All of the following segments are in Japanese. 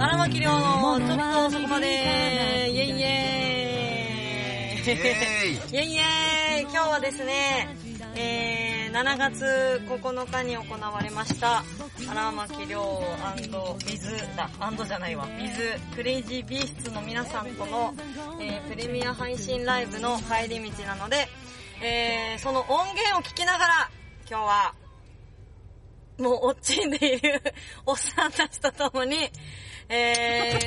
荒牧亮、ちょっとそこまで、イェイイェイ。イェイイェイ。今日はですね、えー、7月9日に行われました、荒牧亮水だ、アンドじゃないわ、水クレイジービースツの皆さんとの、えー、プレミア配信ライブの帰り道なので、えー、その音源を聞きながら、今日は、もう落ちんでいるおっさんたちと共に、え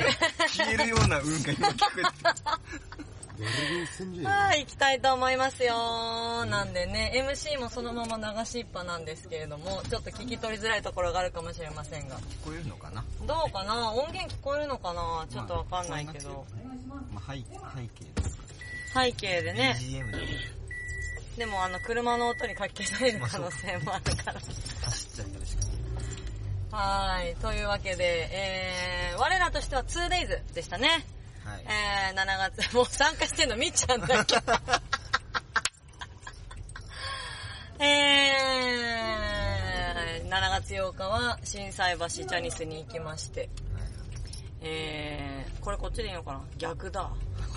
消えるような運が今聞こえてー、はい、行きたいと思いますよ。なんでね、MC もそのまま流しっぱなんですけれども、ちょっと聞き取りづらいところがあるかもしれませんが。聞こえるのかな？どうかな？音源聞こえるのかな？ちょっとわかんないけど。まあ、背背景ですか？背景でね。BGM ででもあの、車の音にかき消される可能性もあるから。走っちゃったりしかはい。というわけで、えー、我らとしては 2days でしたね。はい。えー、7月、もう参加してんのみっちゃんだけ。えー、7月8日は震災橋チャニスに行きまして、えー、これこっちでいいのかな逆だ。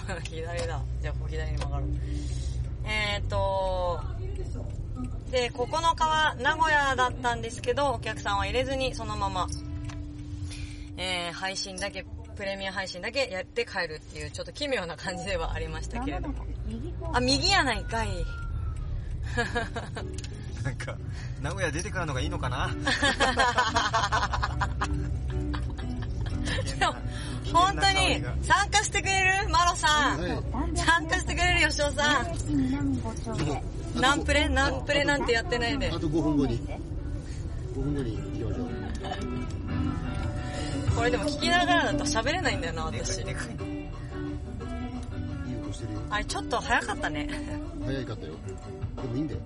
これ左だ。じゃあここ左に曲がる。えーと、で、9日は名古屋だったんですけど、お客さんは入れずにそのまま、えー、配信だけ、プレミア配信だけやって帰るっていう、ちょっと奇妙な感じではありましたけれども。あ、右やないかい。なんか、名古屋出てからのがいいのかな？でも、本当に参加してくれる？マロさん。参加してくれる吉尾さん。ナンプレナンプレなんてやってないであ。と5分後に。5分後に行きましょう。これでも聞きながらだと喋れないんだよな、私。いい音してるよ。あれ、ちょっと早かったね。早いかったよ。でもいいんだよ。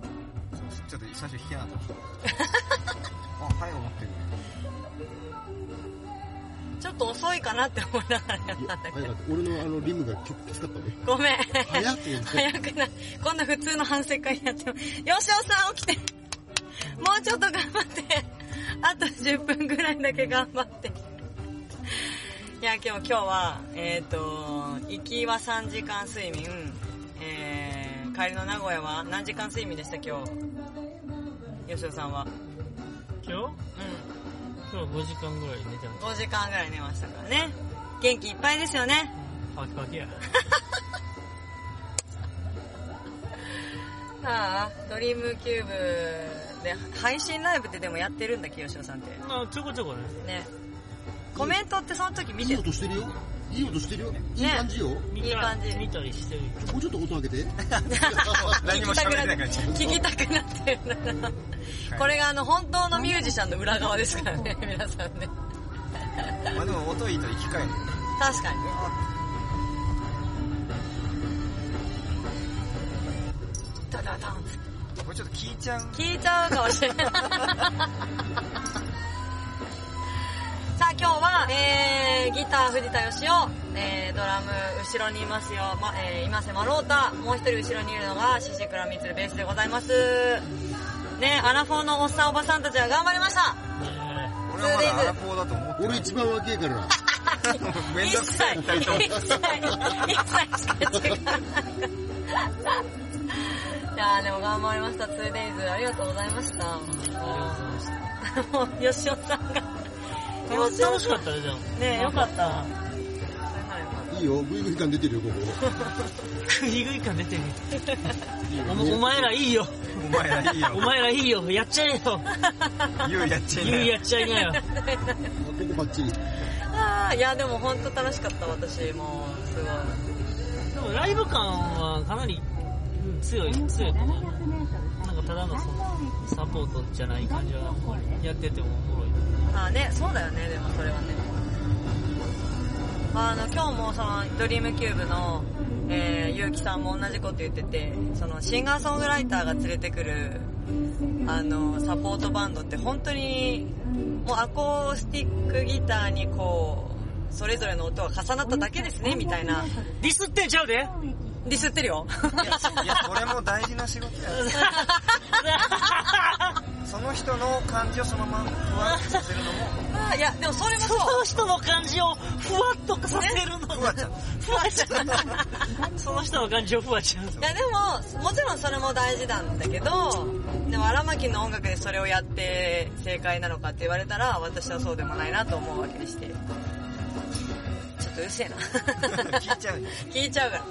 ちょっと最初引きなかった。あ、はい、思ってる。ちょっと遅いかなって思いながらやったんだけど。早かった。俺のあのリムが結構きつかったね。ごめん。早く言って早くない。こんな普通の反省会やっても。吉尾さん起きて。もうちょっと頑張って。あと10分ぐらいだけ頑張って。いや、今日、今日は、えっ、と、行きは3時間睡眠、えー、帰りの名古屋は何時間睡眠でした、今日？吉尾さんは。今日？うん。今日5時間ぐらい寝てま5時間ぐらい寝ましたからね。元気いっぱいですよね。す。パキパキや。ああ、ドリームキューブで配信ライブってでもやってるんだ、清志郎さんって。まあ、ちょこちょこね。ね。コメントってその時見いいて音してるよ。いい音してるよ。いい感じよ。いい感じ見たりしてる。もうちょっと音上げて。何も喋れなくなっちゃう。聞きたくなってる。これがあの本当のミュージシャンの裏側ですからね、皆さんね。まあでも音いいと生き返る。確かにね。ダダダンこれちょっと聞いちゃう。聞いちゃうかもしれない。今日は、えー、ギター藤田義雄、えー、ドラム後ろにいますよ、ま、えー、今瀬まろうた、もう一人後ろにいるのがシシクラミツルベースでございます。ね、アラフォーのおっさんおばさんたちは頑張りました俺はまだアラフォーだと思って俺一番若いから。めんどくさい二人とも。一切、一切しか違わない。いやーでも頑張りました、2days。ありがとうございました。ありがとうございました。もう、吉尾さんが。楽楽しかったね、でも。ねえ、よかった。いいよ。グイグイ感出てるよ、ここ。グイグイ感出てる。おお前らいいよ。お前らいいよお。前らいいよ。やっちゃえよ。言うやっちゃいな言うやい。っちゃいなよ。ここバッチリ。あーいや、でも本当楽しかった、私も。すごい。でもライブ感はかなりうん強い、強いと思う。なんかただのそのサポートじゃない感じはやってても。あーね、そうだよね、でもそれはね。あの、今日もその、ドリームキューブの、えー、ゆうきさんも同じこと言ってて、その、シンガーソングライターが連れてくる、あの、サポートバンドって本当に、もうアコースティックギターにこう、それぞれの音が重なっただけですね、みたいな。ディスってんちゃうでディスってるよ。いや、これも大事な仕事や。その人の感じをそのままふわっとさせるのもあいや、でもそれもそ。そうの人の感じをふわっとさせるのふわちゃんふわちゃん。その人の感じをふわちゃん。いやでも、もちろんそれも大事なんだけど、でも荒牧の音楽でそれをやって正解なのかって言われたら、私はそうでもないなと思うわけでして。ちょっとうるせえな。聞いちゃう 聞いちゃうから。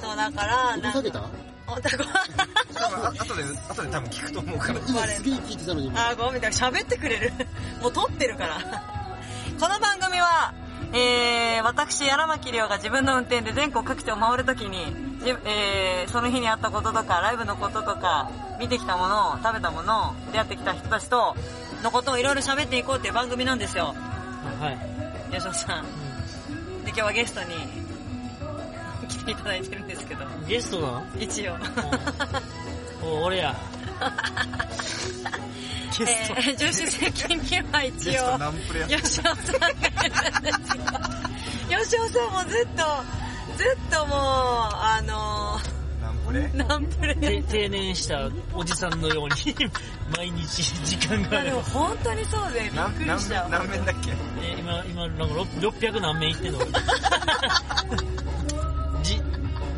そうだから、音下げた？おたごあ後で後で多分聞くと思うから今すげえ聞いてたのに。あー、ごめん、喋ってくれる。もう撮ってるから。この番組は、えー、私、荒牧亮が自分の運転で全国各地を回るときに、じえー、その日にあったこととか、ライブのこととか、見てきたもの、食べたもの、出会ってきた人たちと、のことをいろいろ喋っていこうっていう番組なんですよ。はい。吉尾さん。で、今日はゲストに来ていただいてるんですけど、うんゲストなの一応。お俺や。ゲスト。えー、女子責任は一ゲスト応、吉尾さんがいるんですよ。吉尾さんもずっと、ずっともう、あのー、ナンプレ？て定年したおじさんのように 毎日時間があるまあでも。本当にそうでびっ何くりしちゃう。何面だっけ？えー今、今、なんか6 600何名いってんの？じ、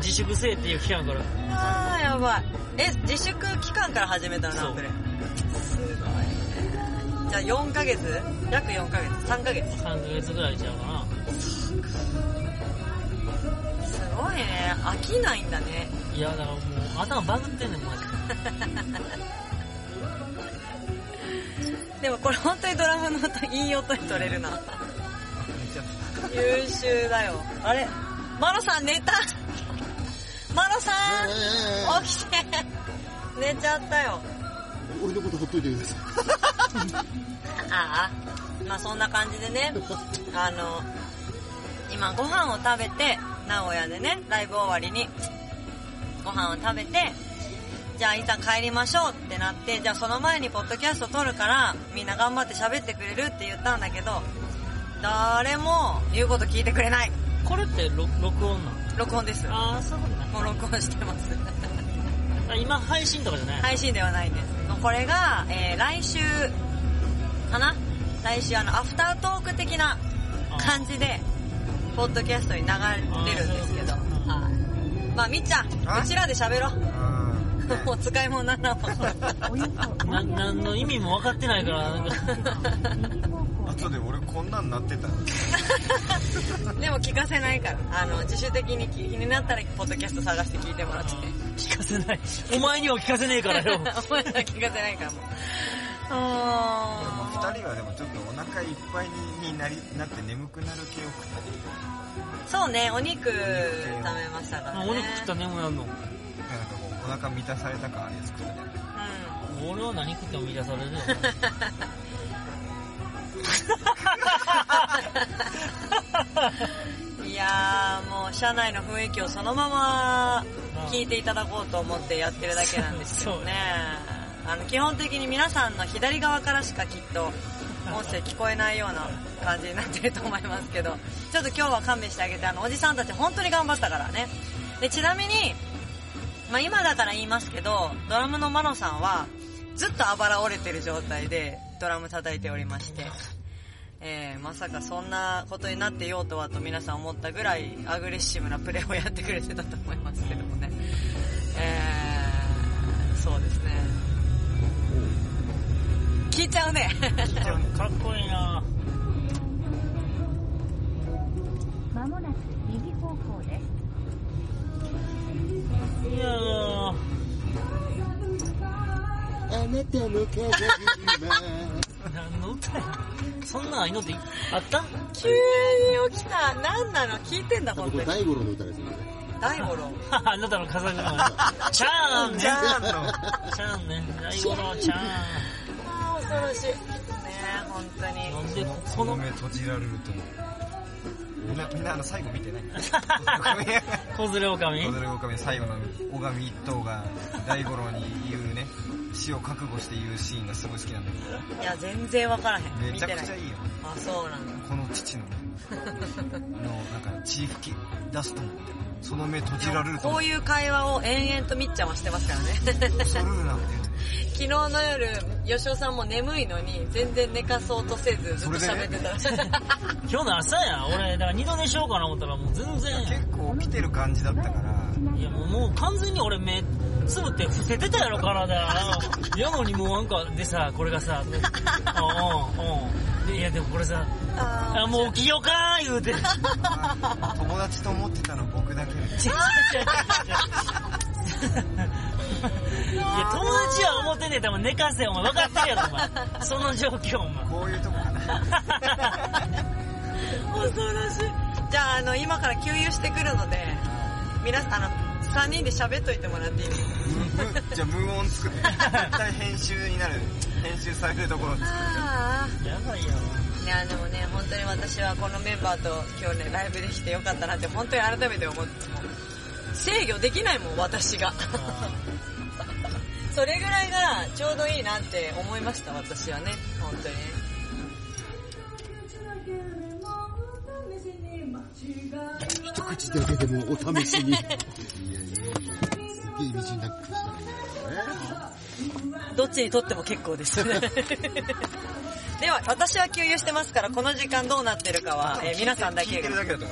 自粛せえっていう期間から。あー、やばい。え、自粛期間から始めたの、そうナンプレ。すごいね。じゃあ4ヶ月？約4ヶ月 ?3 ヶ月3ヶ月ぐらいちゃうかな。すごいね。飽きないんだね。いや、だからもう頭バグってんねん、マジで。でもこれ本当にドラムの音いい音に取れるな。優秀だよ。あれ？マロさん寝た？マロさえん起きて寝ちゃったよ。ー俺のことほっといてくださああ。まあそんな感じでね、あの、今ご飯を食べて、名古屋でね、ライブ終わりに、ご飯を食べて、じゃあいざ帰りましょうってなって、じゃあその前にポッドキャスト撮るから、みんな頑張って喋ってくれるって言ったんだけど、誰も言うこと聞いてくれない。これって録録音なの？録音です。ああ、そうなんだ。もう録音してます。あ今配信とかじゃない、配信ではないんです。これが、えー、来週、かな？来週あの、アフタートーク的な感じで、ポッドキャストに流れるんですけど、はい。まあ、みっちゃん、あ？うちらで喋ろう。うん もう使い物になら。な、なんの意味も分かってないから、なんか 後で俺こんなんなってた でも聞かせないから。あの、自主的に気になったら、ポッドキャスト探して聞いてもらって。聞かせない。お前には聞かせねえからよ。お前ら聞かせないからもう。でもあ二人はでもちょっとお腹いっぱいになりなって眠くなる系を食ったーそうね、お肉食べましたからね。お肉食ったら眠くなるの。なんかこうお腹満たされた感あるやつ食ったじゃんうん。俺は何食っても満たされるよ。いやー、もう車内の雰囲気をそのまま聞いていただこうと思ってやってるだけなんですけどね。あの、基本的に皆さんの左側からしかきっと音声聞こえないような感じになってると思いますけど、ちょっと今日は勘弁してあげて、あの、おじさんたち本当に頑張ったからね。で、ちなみに、まあ今だから言いますけど、ドラムのマノさんは、ずっとあばら折れてる状態でドラム叩いておりまして、えー、まさかそんなことになってようとはと皆さん思ったぐらいアグレッシブなプレーをやってくれてたと思いますけどもね。えー、そうですね。聞いちゃうね。かっこいいなまもなく右方向です。いやーあなたの風が何の歌やそんなんいのってあった？急に起きた。何なの？聞いてんだ、今。本当に。これ大五郎の歌ですよね。大五郎。あなたの風が。チャーンね。じゃあのチャーンね。大五郎チャーン。あー、恐ろしい。ね本当に。なんでこそこの？の目閉じられるとみんなみんなあの最後見てない？小連れ狼小連れ狼最後の拝一頭が大五郎に言うね死を覚悟して言うシーンがすごい好きなんだけいや、全然わからへん。どめちゃ。くちゃいいよあ、そうなんだ。この父の のなんか血吹き出すと思ってその目閉じられると思こういう会話を延々とみっちゃんはしてますからね。うソルーナっていうね昨日の夜、吉尾さんも眠いのに、全然寝かそうとせず、ずっと喋ってた。今日の朝や、俺、だから二度寝しようかな思ったらもう全然、結構起きてる感じだったから、いやもうもう完全に俺目つぶって伏せてたやろ、体。やのにもうなんか、でさ、これがさ、うんうんうん。でいやでもこれさ、ああもう起きようかー言うて。友達と思ってたの僕だけい違う違う違う違ういや、友達は思ってんねん、多分寝かせ、お前分かってるやろ、お前。その状況、お前な。。こういうとこかな。恐ろしい。じゃあ、あの、今から給油してくるので、皆さん、あの、3人で喋っといてもらっていいですか？むじゃあ無音作って、絶対編集になる、編集されるところ作って。あやばいよ。あ。いや、でもね、本当に私はこのメンバーと今日ね、ライブできてよかったなって、本当に改めて思って、制御できないもん、私が。それぐらいがちょうどいいなって思いました、私はね、本当にね。一口だけでもお試しに。ね。どっちにとっても結構です。では、私は給油してますから、この時間どうなってるかは、えー皆さんだけが聞いてる。だけだと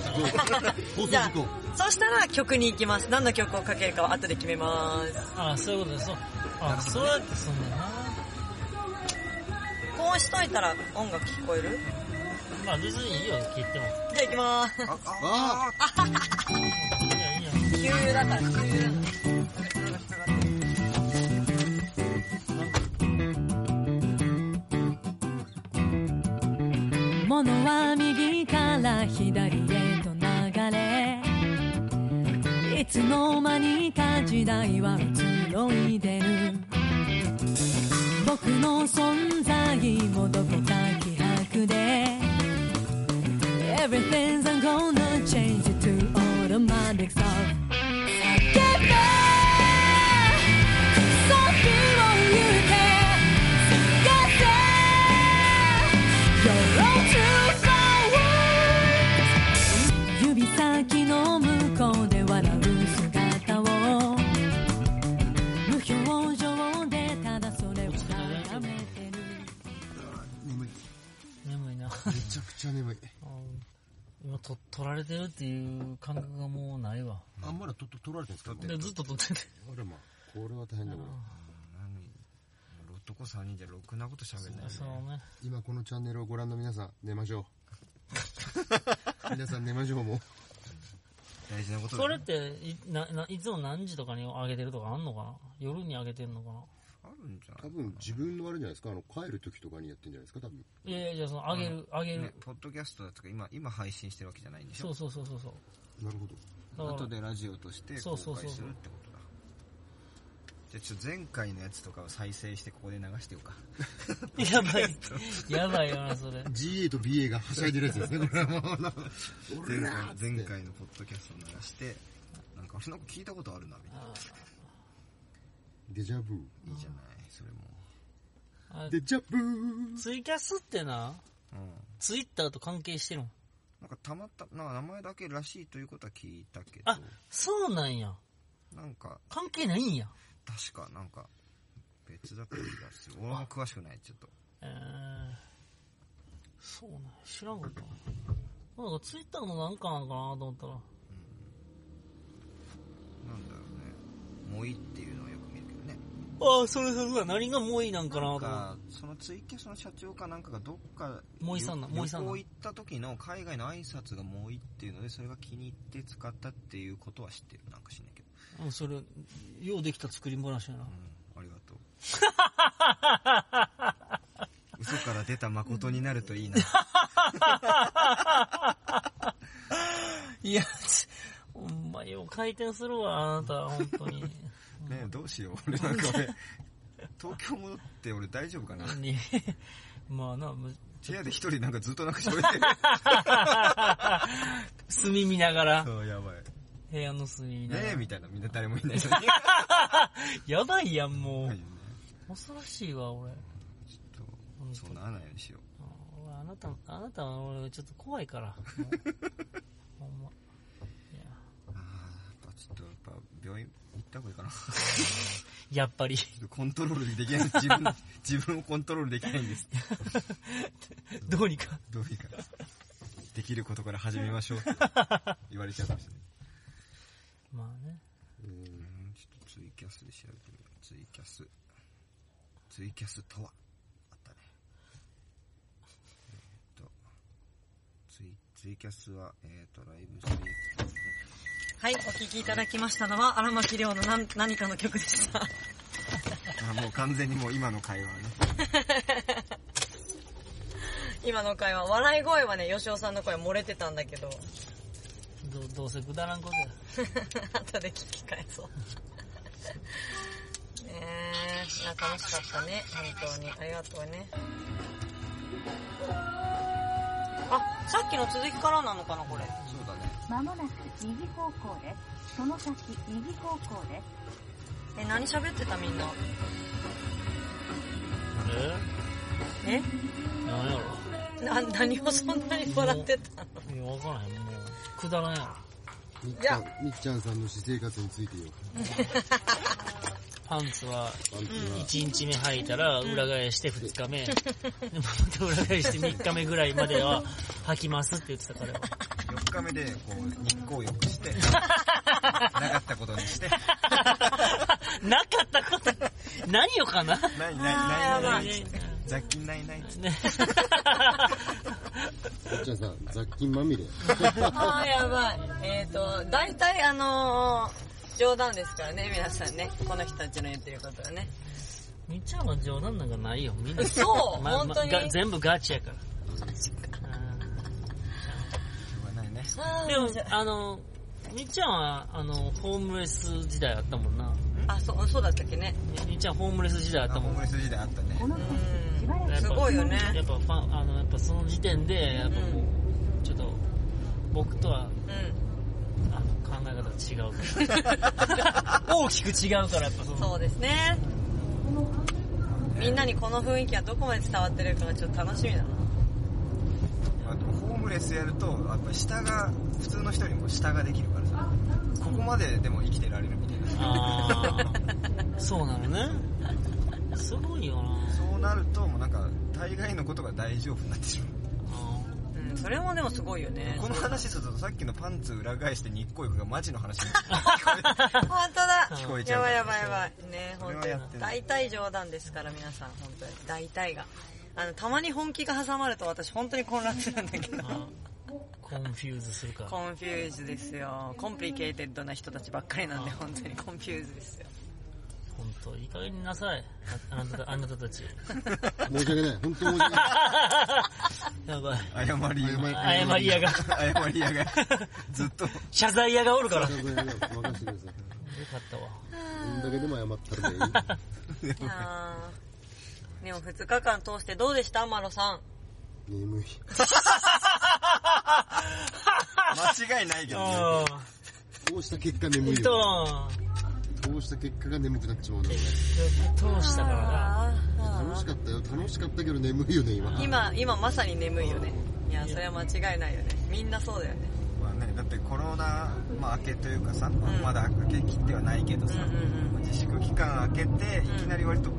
思う。じゃ。あ、そしたら曲に行きます。何の曲をかけるかは後で決めます。あそういうことです。そうあ、そうやってすんだな。こうしといたら音楽聞こえる？まあ別にいいよ、聞いても。じゃあ行きまーす。あいや、いいや。給油だから、給油だから。左へと流れいつの間にか時代は移いでる僕の存在もどこか希薄で Everything's gonna change to automatic stuff ちゃくちゃ眠い。今と、取られてるっていう感覚がもうないわ。あんまだとと取られてるんですか？で、ずっと取ってて。あれまあ、これは大変だこれ。男3人じゃろくなこと喋んない、ね。そうね。今このチャンネルをご覧の皆さん、寝ましょう。皆さん寝ましょうもう。大事なことだよそれっていなないつも何時とかに上げてるとかあんのかな？夜に上げてんのかな？んじゃない多分自分のあれじゃないですか、あの、帰る時とかにやってんじゃないですか、多分。いやいや、じゃあその上げる、上げねる。、ポッドキャストだとか今、今配信してるわけじゃないんでしょ？そうそうそうそうそう。なるほど。だから後でラジオとして公そうそうそう開するってことだ。じゃあちょっと前回のやつとかを再生してここで流してようか。やばい。やばいよな、それ。GA と BA がはしゃいでるやつですね、これはもう。前回前回のポッドキャストを流して、なんか、なんか聞いたことあるな、みたいな。デジャブ。いいじゃない、それも。あデジャブー。ツイキャスってな、うん。ツイッターと関係してるんなんかたまった、なんか名前だけらしいということは聞いたけど、あ、そうなんや。なんか、関係ないんや。確かなんか、別だった気がする。俺も詳しくない、ちょっと。えー、そうなんや知らんかったな。なんかツイッターのなんかなんかなと思ったら。なんだろうね。もういいっていうのをよ。ああ、それそれ何がもういいなんかななそのツイキャスの社長かなんかがどっか、もういさんな旅もういさんな旅行行った時の海外の挨拶がもういいっていうので、それが気に入って使ったっていうことは知ってる。なんか知んないけど。た。うん、それ、ようできた作り話やな。うん、ありがとう。嘘から出た誠になるといいな。いや、ちほんまよう回転するわ、あなた、本当に。ねえ、どうしよう。俺なんか 俺、東京戻って俺大丈夫かなにまあな、む部屋で一人なんかずっとなんか喋ってる。隅見ながら、そう、やばい。部屋の隅見ながら。ねえ、みたいな。みんな誰もいないのに。やばいやん、もう。はいね恐ろしいわ、俺。ちょっと、そうならないようにしよう。俺あなた、あなたは俺ちょっと怖いから。ほんま。いや。あーやっぱちょっと、やっぱ病院行った方がいいかな。やっぱり。コントロールできない。自分、自分をコントロールできないんです。どうにか。どうにか。できることから始めましょうって言われちゃうかもしれない。まあね。うん、ちょっとツイキャスで調べてみよう。ツイキャス。ツイキャスとは？あったね。えーっと、ツイ、ツイキャスは、えーっと、ライブストリーム。はい、お聴きいただきましたのは、荒牧亮の何何かの曲でした。あもう完全にもう今の会話はね。今の会話、笑い声はね、吉尾さんの声漏れてたんだけど、どどうせくだらんことや。後で聞き返そう。ねえ、いや楽しかったね、本当に。ありがとうね。あ、さっきの続きからなのかな、これ。まもなく右方向です。その先、右方向です。え、何喋ってたみんな？え？え？なんやろ？な、何をそんなに笑ってたの？いや、わからへん。もう、くだらんやろ。みっちゃん、みっちゃんさんの私生活についてよ。パンツは、パンツは、1日目履いたら裏返して2日目、でまた裏返して3日目ぐらいまでは履きますって言ってたから。4日目で、こう、日光浴して、なかったことにして、なかったこと、何よかなないないないやばないい。雑菌ないない。ね。みっちゃんさん、雑菌まみれ。あー、やばい。えっ、ー、と、大体あのー冗談ですからね、皆さんね。この人たちの言ってることはね。みっちゃんは冗談なんかないよ、みんな。そうま本当にが全部ガチやから。しょうがないね。あーでも、あの、みっちゃんは、あの、ホームレス時代あったもんな。あ、そう、そうだったっけね。みっちゃんホームレス時代あったもんあホームレス時代あったねこ。の先、しばらくやっぱすごいよね。やっぱファン、あの、やっぱその時点で、やっぱもう、ちょっと、僕とは、うん。あの、考え方違うから。大きく違うから、やっぱその、そうですね。みんなにこの雰囲気はどこまで伝わってるかがちょっと楽しみだな。レスやると、やっぱ下が、普通の人よりも下ができるからさ、ここまででも生きてられるみたいな。そうなのね。すごいよなそうなると、もうなんか、大概のことが大丈夫になってしまう。ん、それもでもすごいよね。この話するとさっきのパンツ裏返して日光浴がマジの話に 本当だ聞こえちゃうやばいやばいやばい。ね本当に大体冗談ですから、皆さん。本当に。大体が。あの、たまに本気が挟まると私本当に混乱するんだけど。confuse するから。 con fuse ですよ。 complicated な人たちばっかりなんで、本当に confuse ですよ。本当いい加減になさい。ああなたあなたたち。申し訳ない。本当申し訳ない。やばい。謝り、謝り屋が。謝り屋が、ずっと、謝罪屋がおるから。よ任せてください。かったわ。どんだけでも謝ったらでいい。あーでも2日間通してどうでした？マロさん。眠い。間違いないけどね。あこうした結果眠いよ。、こうした結果が眠くなっちまうんだよね。通したから楽しかったよ。楽しかったけど眠いよね、今。今、今まさに眠いよね。いや、それは間違いないよね。みんなそうだよね。まあね、だってコロナ、まあ明けというかさ、まあんまだ明けきってはないけどさ、うんうんうんまあ自粛期間明けて、いきなり割と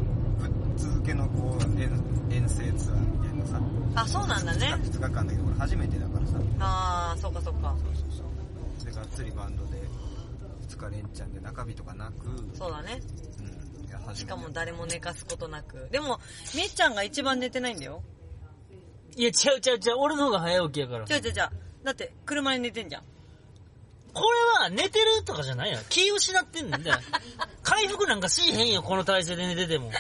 続けのこう遠遠征ツアーみたいなさ、あ、そうなんだね。2日間だけど、これ初めてだからさ、あー、そっかそっか。そうそうそう。で、がっつりバンドで、2日連チャンで中日とかなく、そうだね。うん、しかも誰も寝かすことなく。でも、みっちゃんが一番寝てないんだよ。いや、ちゃうちゃうちゃう、俺の方が早起きやから。ちょいちょいちょい。だって、車に寝てんじゃん。これは寝てるとかじゃないよ。気失ってんねんだよ。回復なんかしへんよ、この体勢で寝てても。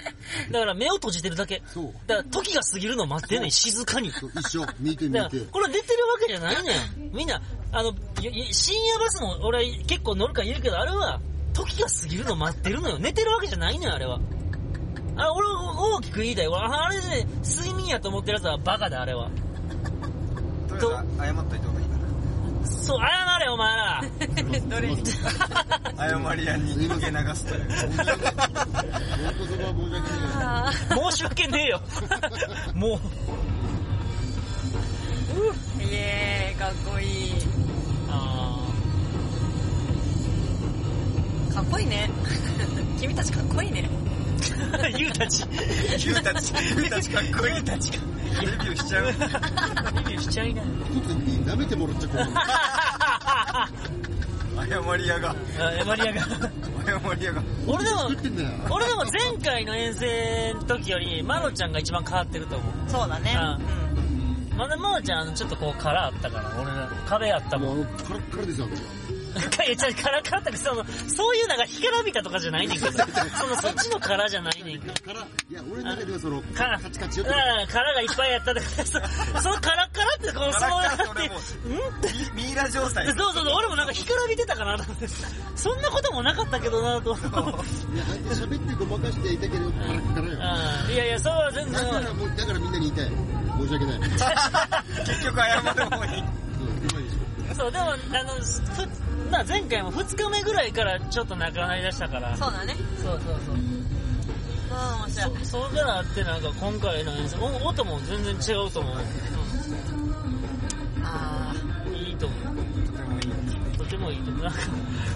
だから目を閉じてるだけ。そう。だから時が過ぎるのを待ってんねん、静かに。一緒。見て見て。これは寝てるわけじゃないねん。みんな、あの、深夜バスも俺は結構乗るから言うけど、あれは、時が過ぎるのを待ってるのよ。寝てるわけじゃないねん、あれは。あれ、俺大きく言いたい。俺あれで、睡眠やと思ってるやつはバカだ、あれは。とりあえず謝っといた方がいいかそう、謝れ、お前ら。どれ。謝り屋に受け流すという。申し訳ねえよ。もう。ーイエーイ、かっこいい。あかっこいいね。君たちかっこいいね。ゆうたち。ユウたち、ユウたちかっこいい。たちデビューしちゃう。デビューしちゃいな。一つに舐めてもらっちゃ困る。謝り屋が。あ山リアが。謝り屋が。俺でも作っ、てんだよ。俺でも前回の遠征の時より、マロちゃんが一番変わってると思う。そうだね。あうん。まだマロちゃん、ちょっとこう殻あったから、俺ら、壁あったもん。もう、カラッカラですよ、いや、じゃあ殻殻ってその、そういうなんか干からびたとかじゃないねんけど、その、そっちの殻じゃないねんけど。から、いや、俺の中ではその、かカチカチよがいっぱいやったとか、そ その殻殻ってこう、そうやって、んミミイラ状態。そうそうそう、俺もなんか干からびてたかなと思って、そんなこともなかったけどなと。いや、相手喋ってごまかしていたけど、カラッカラよ。うんいやいや、そうは全然。だからだからみんなに言いたい。申し訳ない。結局謝る方に。そう、でも、あの、ふ、まあ前回も2日目ぐらいからちょっとなくなりだしたから。そうだね。そうそうそう。ああ、面白い。そそれからあってなんか今回の演奏、お音も全然違うと思う。あうんいいと思う。とてもいいと思う。なんか、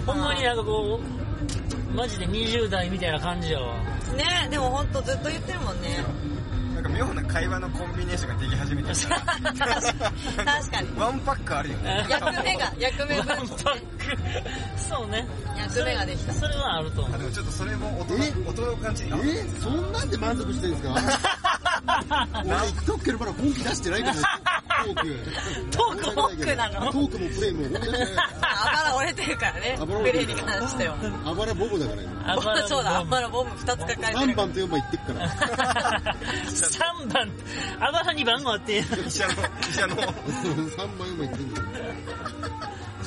ほんまになんかこう、マジで20代みたいな感じやわ。あ。ねでもほんとずっと言ってるもんね。か妙な会話のコンビネーションができ始めてきた。確かに。ワンパックあるよね。役目が、役目分ワンパック。そうね。役目ができた。それはあると思う。あでもちょっとそれも音のえ？音の感じ。あえ？そんなんで満足してるんですか？俺言っとくけどまだ本気出してないから、トーク。トークトークなのトークもプレイも本気出してない。あばら折れてるからね。プレイに関しては。あばらボブだから今。あばらそうだ、あばらボム2つ抱えて3る。番と4番言ってくから。3番、あばら2番号って。医者の、医者の、3番4番言ってんだよ。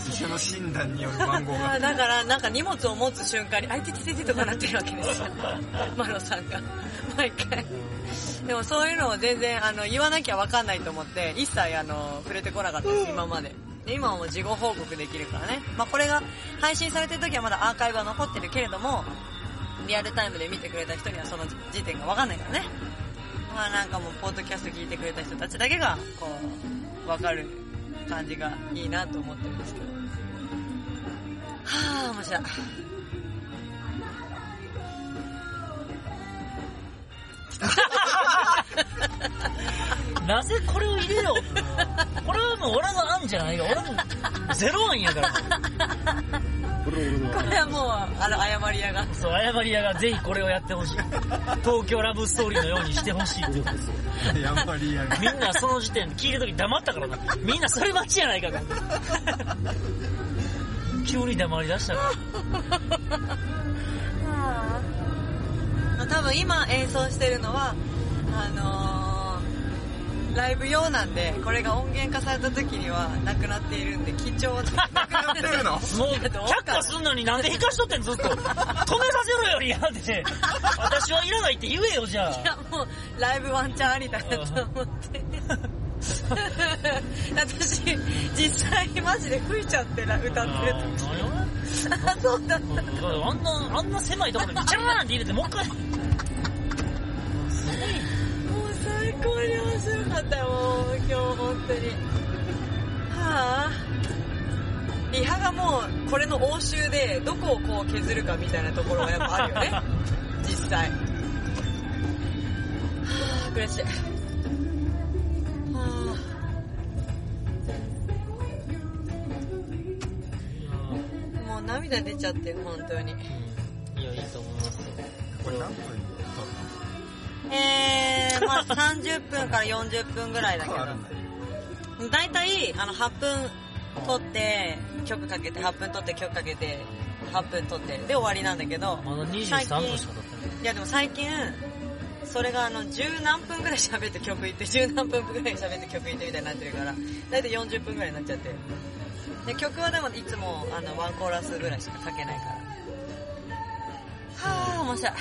医者の診断による番号が。だから、なんか荷物を持つ瞬間に、あいててててとかなってるわけですよ。マロさんが。毎回。でもそういうのを全然、あの、言わなきゃわかんないと思って、一切あの、触れてこなかったです、今まで。で今はもう事後報告できるからね。まあこれが配信されてる時はまだアーカイブは残ってるけれども、リアルタイムで見てくれた人にはその時点がわかんないからね。まあなんかもう、ポッドキャスト聞いてくれた人たちだけが、こう、わかる感じがいいなと思ってるんですけど。はぁ、面白い。なぜこれを入れよう？これはもう俺の案じゃないよ。俺のゼロ案やから。これはもう、あの、謝り屋が。そう、謝り屋がぜひこれをやってほしい。東京ラブストーリーのようにしてほしいって。やっぱりやが。みんなその時点で聞いた時黙ったからな。みんなそれ待ちやないかと。急に黙り出したから。多分今演奏してるのは、あのー、ライブ用なんで、これが音源化された時にはなくなっているんで、貴重なくなってるの？もう、却下すんのになんで引かしとってんずっと。止めさせろよりやって。私はいらないって言えよ、じゃいや、もう、ライブワンチャンありだなと思って。私、実際にマジで吹いちゃってら歌あ。ってる何時。よあ、そうだった。うんあんな、あんな狭いところで、チャーンって入れて、もう一回。高に面白かったよ、もう今日本当に。はぁ、リハがもう、これの応酬で、どこをこう削るかみたいなところがやっぱあるよね。実際。はぁ、苦しい。はぁ、もう涙出ちゃって、本当に。いや、いいと思いますよ。これ何分？えー、まあ30分から40分ぐらいだけどだいたい、あの、8分撮って、曲かけて、8分撮って、曲かけて、8分撮って、で終わりなんだけど、まだ23分しか経ってない。いやでも最近、それがあの、10何分ぐらい喋って曲いって、10何分ぐらい喋って曲いってみたいになってるから、だいたい40分ぐらいになっちゃって。で、曲はでもいつも、あの、ワンコーラスぐらいしか書けないから。はぁ、面白い。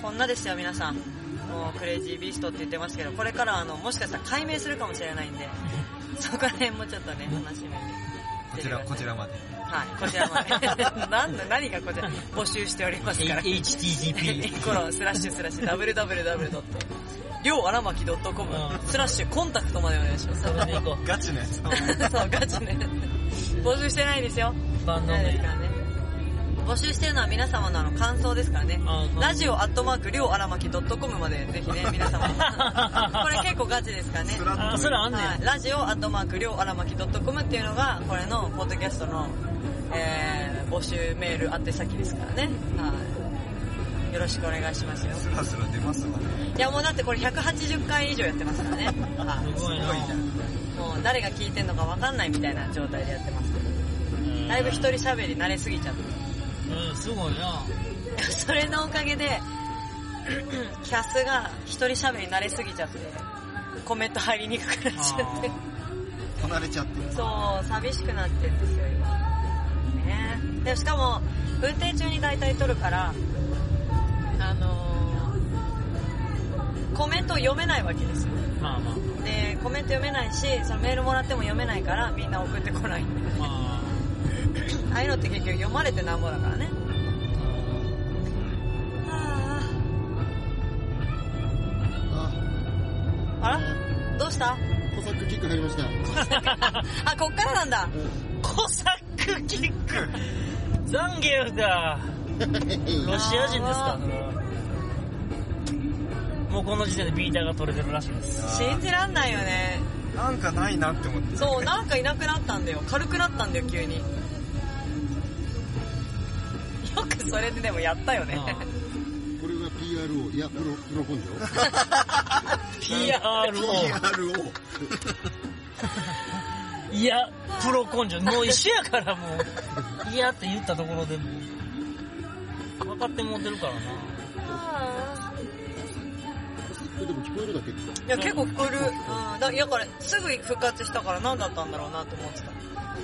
こんなですよ、皆さん。もう、クレイジービーストって言ってますけど、これからあの、もしかしたら解明するかもしれないんで、そこら辺もちょっとね、楽しみに。こちら、こちらまで。はい、こちらまで。なんだ、何がこちら、募集しておりますから。HTTP。コロンスラッシュスラッシュ www. りょうあらまき .com うんスラッシュコンタクトまでお願いします。ガチのやつ。そう、ガチね。募集してないですよ。う。バンド名ないですか。らね。募集してるのは皆様のあの感想ですからね。ラジオアットマーク、りょうあらまき .com までぜひね、皆様。これ結構ガチですからね。あ、それあんねん。はい、ラジオアットマークりょうあらまき .com っていうのがこれのポッドキャストの、えー、募集メール宛先ですからね、はい、よろしくお願いしますよスラスラ出ますわね。いやもうだってこれ180回以上やってますからね、はいすごいじゃん。もう誰が聞いてんのか分かんないみたいな状態でやってますだいぶ一人喋り慣れすぎちゃってうん、すごいな。それのおかげで キャスが一人喋り慣れすぎちゃってコメント入りにくくなっちゃってこなれちゃってる。そう、寂しくなってんですよ、今。ねで、しかも、運転中に大体撮るから、あのーコメントを読めないわけですよ。まあまあ。で、コメント読めないし、そのメールもらっても読めないから、みんな送ってこないんで。まああいうのって結局読まれてなんぼだからね。あ。あ、あ。らどうしたコサックキック入りました。あ、こっからなんだ。コサックキックザンゲフだ。ロシア人ですかもうこの時点でビーターが取れてるらしいです。信じらんないよね。なんかないなって思って。そう、なんかいなくなったんだよ。軽くなったんだよ、急に。それででもやったよね。これが PRO、いや、プロ、プロ根性？PRO。PRO。いや、プロ根性。もう一緒やからもう。いやって言ったところでもう。分かってもうてるからな。でも聞こえるだけいや、結構聞こえる。うん。だだから、すぐ復活したから何だったんだろうなと思ってた。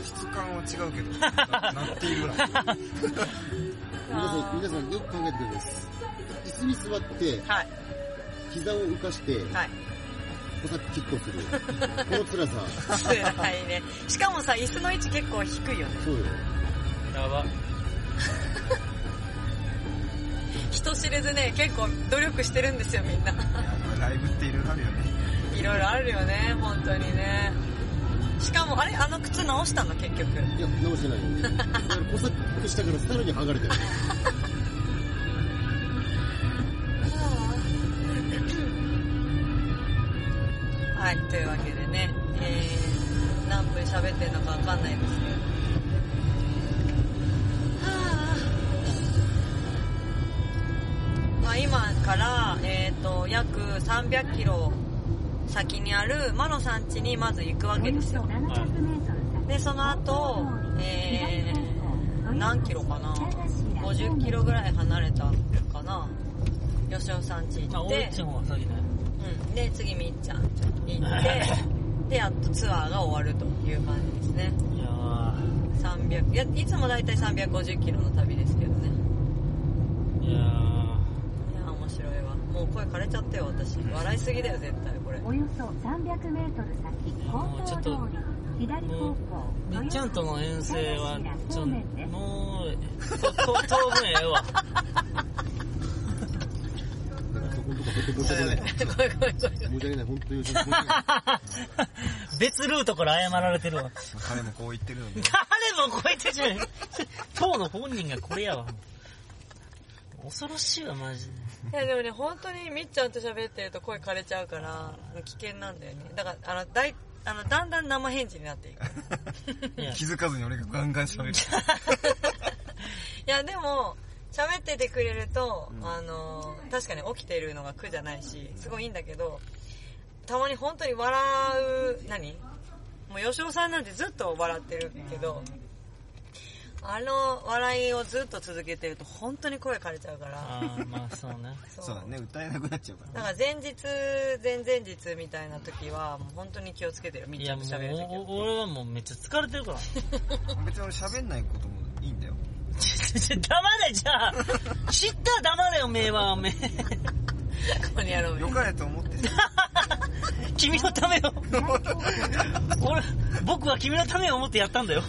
質感は違うけど、ななっているな。皆さん、皆さんよく考えてください。椅子に座って、はい。膝を浮かして、はい。コサックキックをする。この辛さ、辛いね。しかもさ、椅子の位置結構低いよね。そうよ。やば。人知れずね、結構努力してるんですよ、みんな。ライブっていろいろあるよね。いろいろあるよね、本当にね。しかも、あれあの靴直したの、結局。いや、直してないよ。だからコサックしたからさらに剥がれてる。はい、というわけでね、えー、何分喋ってんのかわかんないですけど。まあ今から、えっ、と、約300キロ先にある魔の山地にまず行くわけですよ。で、その後、えー、何キロかな ?50 キロぐらい離れたかな？吉尾山地まあ、行って。うん、で次みっちゃん行って でやっとツアーが終わるという感じですね。いやー。300いやいつもだいたい350キロの旅ですけどね。いやいや面白いわ。もう声枯れちゃったよ私。笑いすぎだよ絶対およそ300メートル先、高等通り、左方向、ー、みっちゃんとの遠征は、ちょ。もう、当分ええわ。本当に申し訳ない。別ルートから謝られてるわ。彼もこう言ってるので。誰もこう言ってじゃない。当の本人がこれやわ。恐ろしいわ、マジで。いやでもね本当にみっちゃんと喋ってると声枯れちゃうから危険なんだよねだからあのだいあのだんだん生返事になっていく気づかずに俺がガンガン喋る。いやでも喋っててくれると、あの確かに起きてるのが苦じゃないしすごいいいんだけどたまに本当に笑う何？もう吉尾さんなんてずっと笑ってるけどあの笑いをずっと続けてると本当に声枯れちゃうからあーまあそうね。そそうだね、歌えなくなっちゃうから。だから前日前々日みたいな時はもう本当に気をつけてるみっいやもうちゃんと喋る時はお、俺はもうめっちゃ疲れてるから。別に俺喋んないこともいいんだよ。ちょちょ黙れじゃあ知ったら黙れよ、目は、おめえ。ここにやろうよかれと思ってさ。君のためを。俺、僕は君のためを思ってやったんだよ。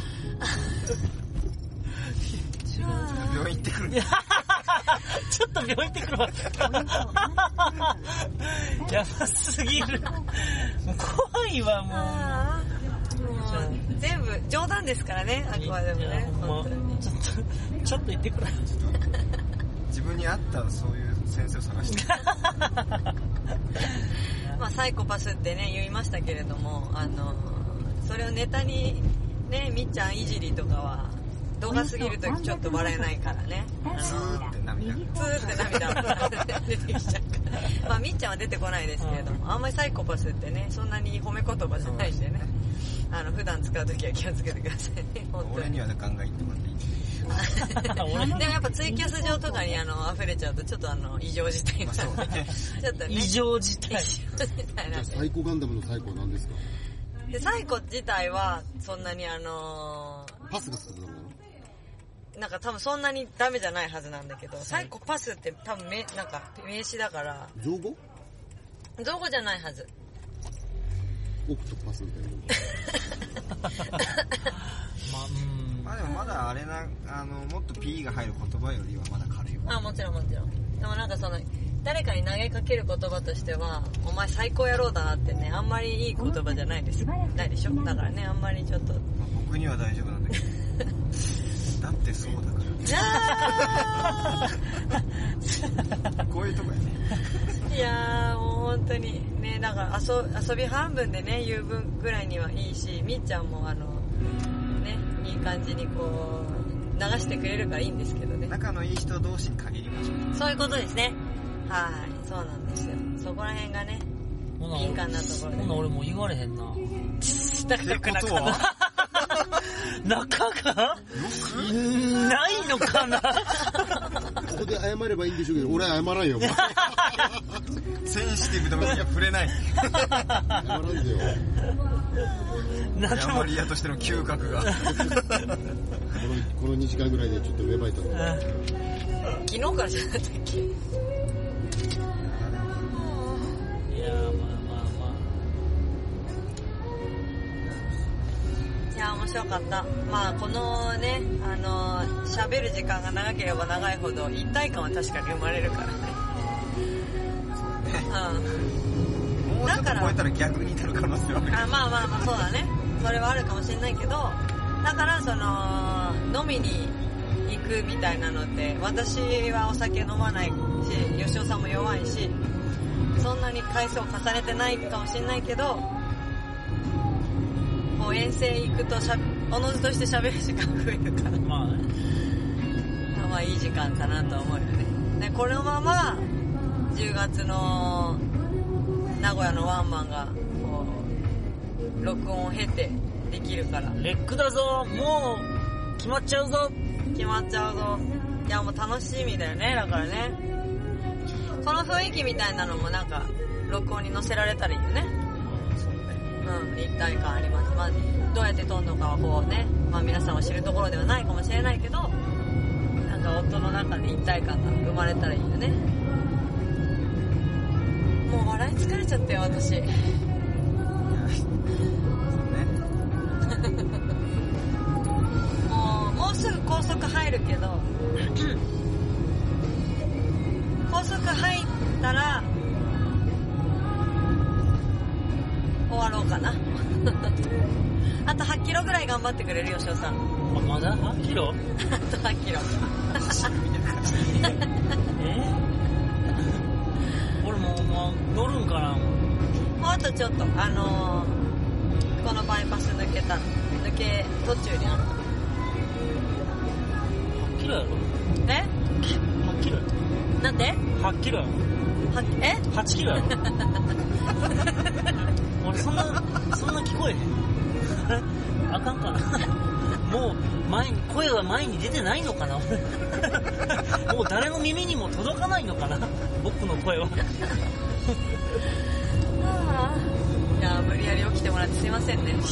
病院行ってくる。ちょっと病院行ってくるわ。やばすぎる。もう怖いわ、もう。全部冗談ですからねあくまでもねちょっと、ちょっと言ってくれ。自分に合ったそういう先生を探して まあ、サイコパスってね、言いましたけれども、あの、それをネタに、ね、みっちゃんいじりとかは、度が過ぎるとちょっと笑えないからね。ツーって涙ツーって涙が出てきちゃうから。まあ、みっちゃんは出てこないですけれども、あんまりサイコパスってね、そんなに褒め言葉じゃないんでね。あの、普段使うときは気をつけてくださいね、本当に俺に。はガンガン言ってもらっていい俺 でもやっぱツイキャス上とかにあの溢れちゃうとちょっとあの異常事態になちょっとね異常事態。異常事態なんでじゃあサイコガンダムのサイコは何ですか？でサイコ自体はそんなにあのパスがつくとダメなの？ーなんか多分そんなにダメじゃないはずなんだけど、サイコパスって多分めなんか名詞だから。造語？造語じゃないはず。オクトパスみたいな。まあ、うん。まあでもまだあれなあのもっと P が入る言葉よりはまだ軽いよあもちろんもちろん。でもなんかその誰かに投げかける言葉としてはお前最高野郎だなってねあんまりいい言葉じゃないです。ないでしょ？だからねあんまりちょっと。まあ僕には大丈夫なんだけど。だ ってそうだかじゃらこういうとこやね。ーいやーもう本当にねだから遊遊び半分でね言う分ぐらいにはいいしみっちゃんもあのねいい感じにこう流してくれるからいいんですけどね。仲のいい人同士に限りましょう。そういうことですね。はいそうなんですよ。そこら辺がね敏感なところで。ほな俺もう言われへんな。仲良くなかった仲がないのかな？ここで謝ればいいんでしょうけど、俺は謝らんよ。センシティブな分野触れない謝らんでよ。なんでもヤマ、リアとしての嗅覚がこの、この2時間ぐらいでちょっと芽生えたの。昨日からじゃなかったっけ？いや、まあや面白かった。まあこのねあの喋る時間が長ければ長いほど一体感は確かに生まれるからね。うん。もうちょっと超えたら逆になる可能性はあるあまあまあまあそうだね。それはあるかもしれないけどだからその飲みに行くみたいなのって私はお酒飲まないし吉尾さんも弱いしそんなに回数を重ねてないかもしれないけど遠征行くとしゃおのずとして喋る時間増えるからあ。まあね。まあまあいい時間かなと思うよね。で、このまま、10月の名古屋のワンマンが、こう、録音を経てできるから、レックだぞもう、決まっちゃうぞ決まっちゃうぞ。いや、もう楽しみだよね、だからね。この雰囲気みたいなのもなんか、録音に載せられたらいいよね。うん、一体感あります。まあ、どうやって撮るのかはこうね、まあ皆さんは知るところではないかもしれないけど、なんか夫の中で一体感が生まれたらいいよね。もう笑い疲れちゃったよ、私。いやそうね もう、もうすぐ高速入るけど、キロぐらい頑張ってくれるよ、翔さん。あまだ ?8 キロ？あと8キロ。え？俺もう、もう乗るんかなもうあとちょっと、あのー、このバイパス抜けた、抜け途中にある。?8 キロやろ？え ?8 キロやなんで？ろ ?8 キロやろ？はえ ?8 キロやろ？俺そんな、前に、声が前に出てないのかな？俺 もう誰の耳にも届かないのかな？僕の声は。いやー無理やり起きてもらってすいませんね。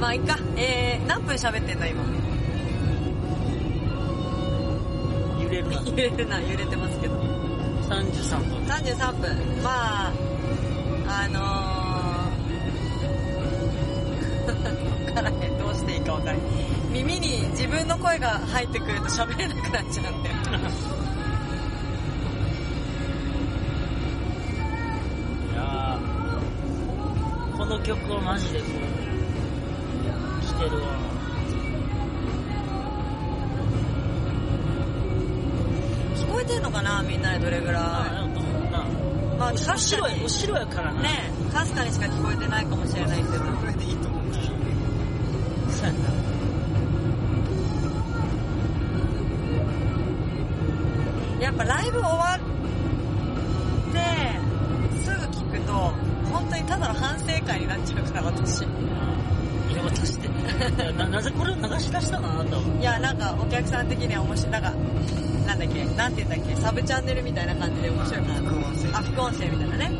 まあいっか。えー、何分喋ってんだ今？揺れるな。揺れるな、揺れてますけど。33分。33分。まあ、あのー、耳に自分の声が入ってくると喋れなくなっちゃうんで。いやこの曲はマジでこう来てるわ。聞こえてんのかなみんなでどれぐらい？まあ確かに。後ろやからねかすかにしか聞こえてないかもしれないけど。これでいいと思う。やっぱライブ終わってすぐ聞くと本当にただの反省会になっちゃうから私。色渡して。な、なぜこれを流し出したのあなたは。いやなんかお客さん的には面白いなんかなんだっけなんて言ったっけサブチャンネルみたいな感じで面白いかなと。副音声。あ副音声みたいなね。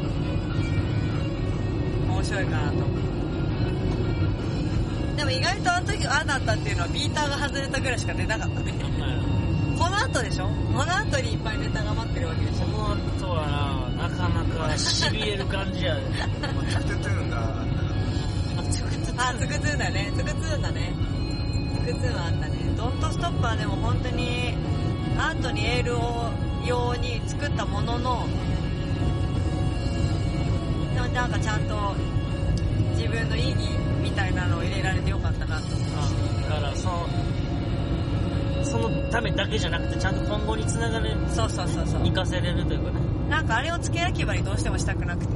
面白いかなとでも意外とあの時ああだったっていうのはビーターが外れたぐらいしか出なかったね後でしょ？この後にいっぱいネタが待ってるわけでしょ？この後はな、なかなか痺れる感じやで。トゥトゥトゥーンがあったらあ、つくつーんだね。つくつーんだね。つくつーんはあったね。ドントストップはでも本当にアートにエールを用に作ったものの、でもなんかちゃんと自分の意義みたいなのを入れられてよかったなと思う。だから、その、そのためだけじゃなくて、ちゃんと今後につながれる、そうそうそうそう。活かせれるというかね。なんかあれを付け焼き場にどうしてもしたくなくて。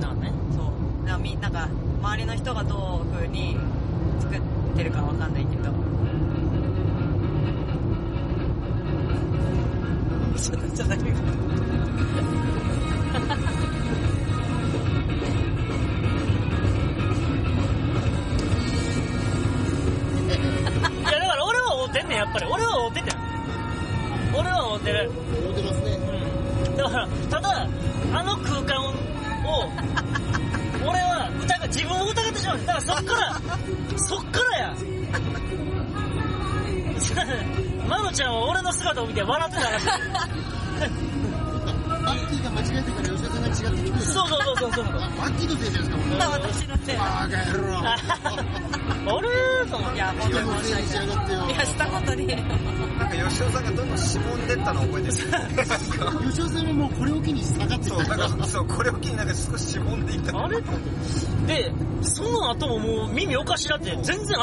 なあね。そう。なんかみなんか周りの人がどういう風に作ってるかわかんないけど。ちょっとちょっと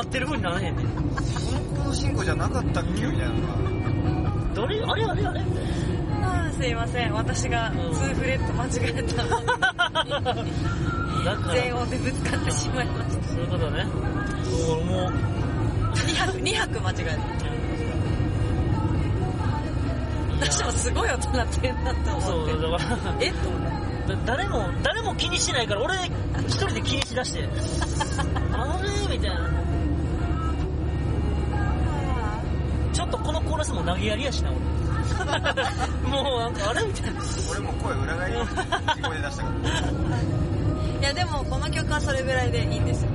ってる風にならへんねん。本当の進行じゃなかったっけ？みたいなのが誰あれあれあれ？あーすいません。私が2フレット間違えた。だから、全音でぶつかってしまいました。そういうことね。俺もう、2拍、2拍間違えた。私もすごい音鳴ってるなと思って。そう、だから、え？と思って。だ誰も、誰も気にしてないから、俺一人で気にしだして、投げやりやしな、俺。もうなんか、あれみたいな。俺も声裏返り地声で出したからいやでもこの曲はそれぐらいでいいんですよ。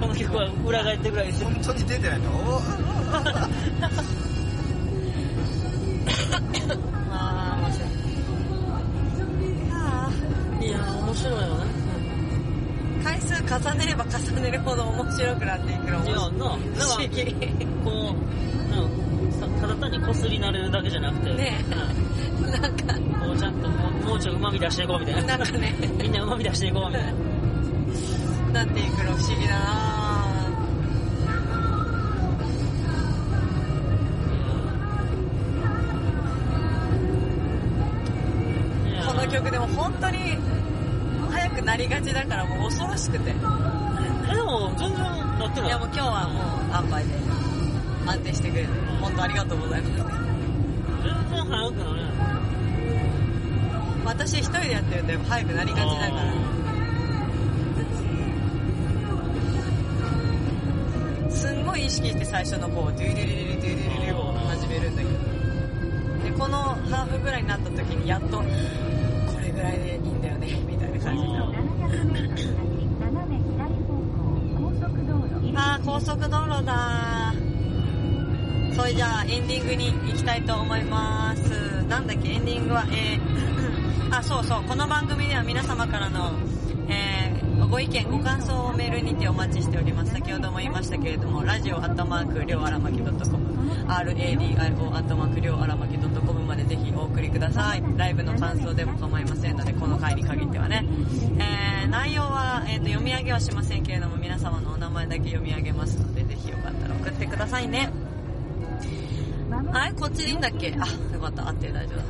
この曲は裏返ってぐらいですよ。本当に出てないとおあー面白い。あいやー、面白いよね。ー回数重ねれば重ねるほど面白くなっていくのいや、もな、なん不か。こう、なんかたただ単にこすり慣れるだけじゃなくて、ねなんか、うんこうちゃんともうもうちょい旨味出していこうみたいな。なんかね、みんな旨味出していこうみたいな。なっていくの不思議だなこの曲でも本当に早くなりがちだからもう恐ろしくて。でも、全然なってない。やもう今日はもう安牌で安定してくれて、本当ありがとうございます。全然早くなるやん。私一人でやってるとやっぱ早くなりがちだから。すんごい意識して最初のこう、ドゥルルルルドゥルルルを始めるんだけど。で、このハーフぐらいになった時にやっと、これぐらいでいいんだよね、みたいな感じになる。あー、高速道路だー。れじゃあエンディングに行きたいと思います。なんだっけ、エンディングは、えー、あ、そうそう、この番組では皆様からの、えー、ご意見、ご感想をメールにてお待ちしております。先ほども言いましたけれども、ラジオアットマーク、りょうあらまき .com、radio アットマーク、りょうあらまき .com までぜひお送りください。ライブの感想でも構いませんので、この回に限ってはね。えー、内容は、えー、と読み上げはしませんけれども、皆様のお名前だけ読み上げますので、ぜひよかったら送ってくださいね。まもなくあれ？こっちでいいんだっけ？あ、よかった。あって大丈夫だ。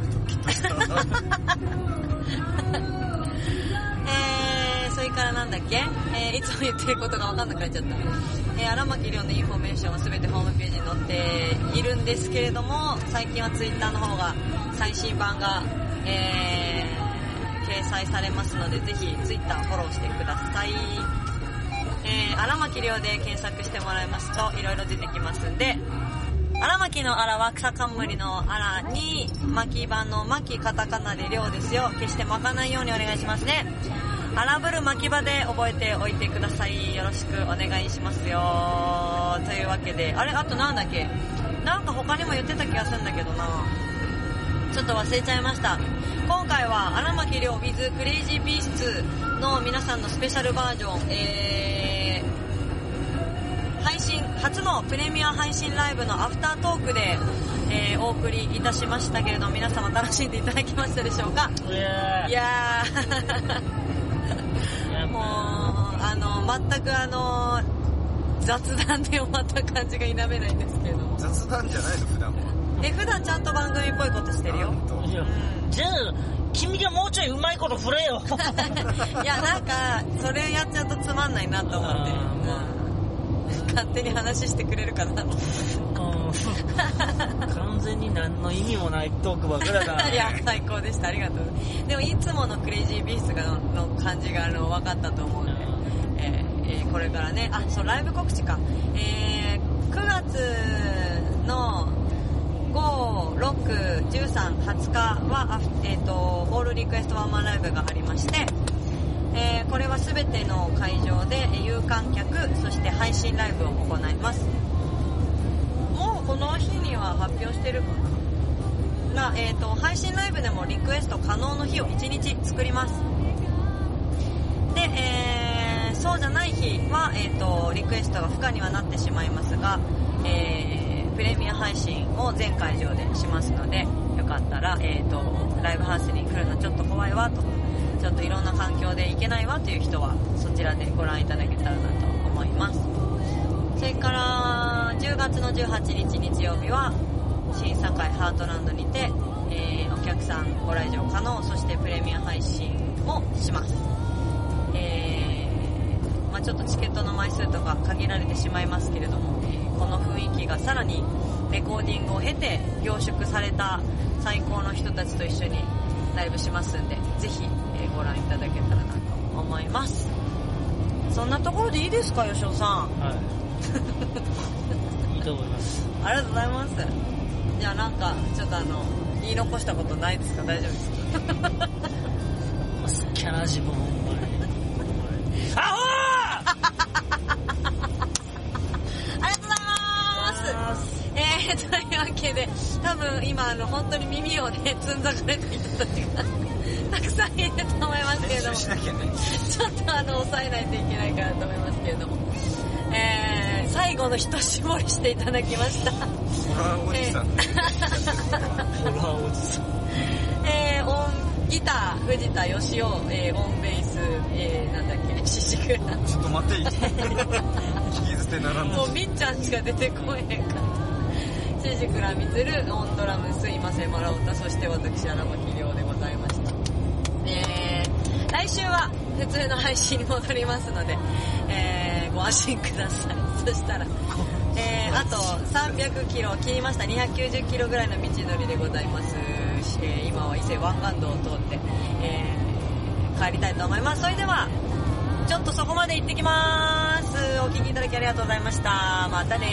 えー、それからなんだっけ？えー、いつも言ってることが分かんなくなっちゃった。えー、荒牧亮のインフォメーションは全てホームページに載っているんですけれども、最近はツイッターの方が最新版が、えー、掲載されますので、ぜひツイッターフォローしてください。えー、荒牧亮で検索してもらいますと、いろいろ出てきますんで、荒牧の荒は草冠の荒に、牧場の牧、カタカナでリョウですよ。決して巻かないようにお願いしますね。荒ぶる巻き場で覚えておいてください。よろしくお願いしますよ。というわけで、あれ？あとなんだっけ？なんか他にも言ってた気がするんだけどな。ちょっと忘れちゃいました。今回は荒牧亮 with クレイジービースツの皆さんのスペシャルバージョン、えー、信、初のプレミア配信ライブのアフタートークで、えー、お送りいたしましたけれども、皆様楽しんでいただきましたでしょうか？いやもう、あの、全くあの、雑談で終わった感じが否めないんですけれども。雑談じゃないの普段はえ、普段ちゃんと番組っぽいことしてるよ。じゃあ、君がもうちょいうまいこと振れよ。いや、なんか、それやっちゃうとつまんないなと思って。うん勝手に話してくれるかなと。うん完全に何の意味もないトークばっかりだから。いや、最高でした。ありがとう。でも、いつものクレイジービーストがのの感じがあの分かったと思うんで、えーえーこれからね、あ、そう、ライブ告知か。えー、9月の5、6、13、20日は、あえっ、と、オールリクエストワンマンライブがありまして、えーこれは全ての会場で有観客、そして配信ライブを行います。もうこの日には発表してるかな？が、えっ、と、配信ライブでもリクエスト可能の日を1日作ります。で、えーそうじゃない日は、えっ、と、リクエストが不可にはなってしまいますが、えープレミア配信を全会場でしますので、よかったら、えっ、と、ライブハウスに来るのちょっと怖いわと、ちょっといろんな環境で行けないわという人は、そちらでご覧いただけたらなと思います。それから、10月の18日日曜日は、新堺ハートランドにて、えーお客さんご来場可能、そしてプレミア配信をします。えーまあ、ちょっとチケットの枚数とか限られてしまいますけれども、この雰囲気がさらにレコーディングを経て凝縮された最高の人たちと一緒にライブしますんで、ぜひ、えーご覧いただけたらなと思います。そんなところでいいですか、吉尾さん？はい。いいと思います。ありがとうございます。じゃあなんか、ちょっとあの、言い残したことないですか？大丈夫ですか？好きやな、自分、ほんまに。アホありがとうございますえー、というわけで、多分今あの、本当に耳をね、つんざかれていた人たちが、たくさんいると思いますけれども、ちょっとあの、抑えないといけないかなと思いますけれども、えー、最後の一絞りしていただきました。ホラーおじさんホラーおじさん。えー、オン、ギター、藤田義雄、えー、オンベース、えー、なんだっけ、シシクラ。ちょっと待って聞きんもうみっちゃんしか出てこえへんから。シジクラみつる、オンドラム、すいません、マラオタ、そして私、荒牧亮でございました。えー、来週は普通の配信に戻りますので、えー、ご安心ください。そしたら、えー、あと300キロ切りました。290キロぐらいの道のりでございますし、えー今は伊勢湾岸道を通って、えー、帰りたいと思います。それでは、ちょっとそこまで行ってきます。お聞きいただきありがとうございました。またね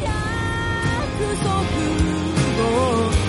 ー。約束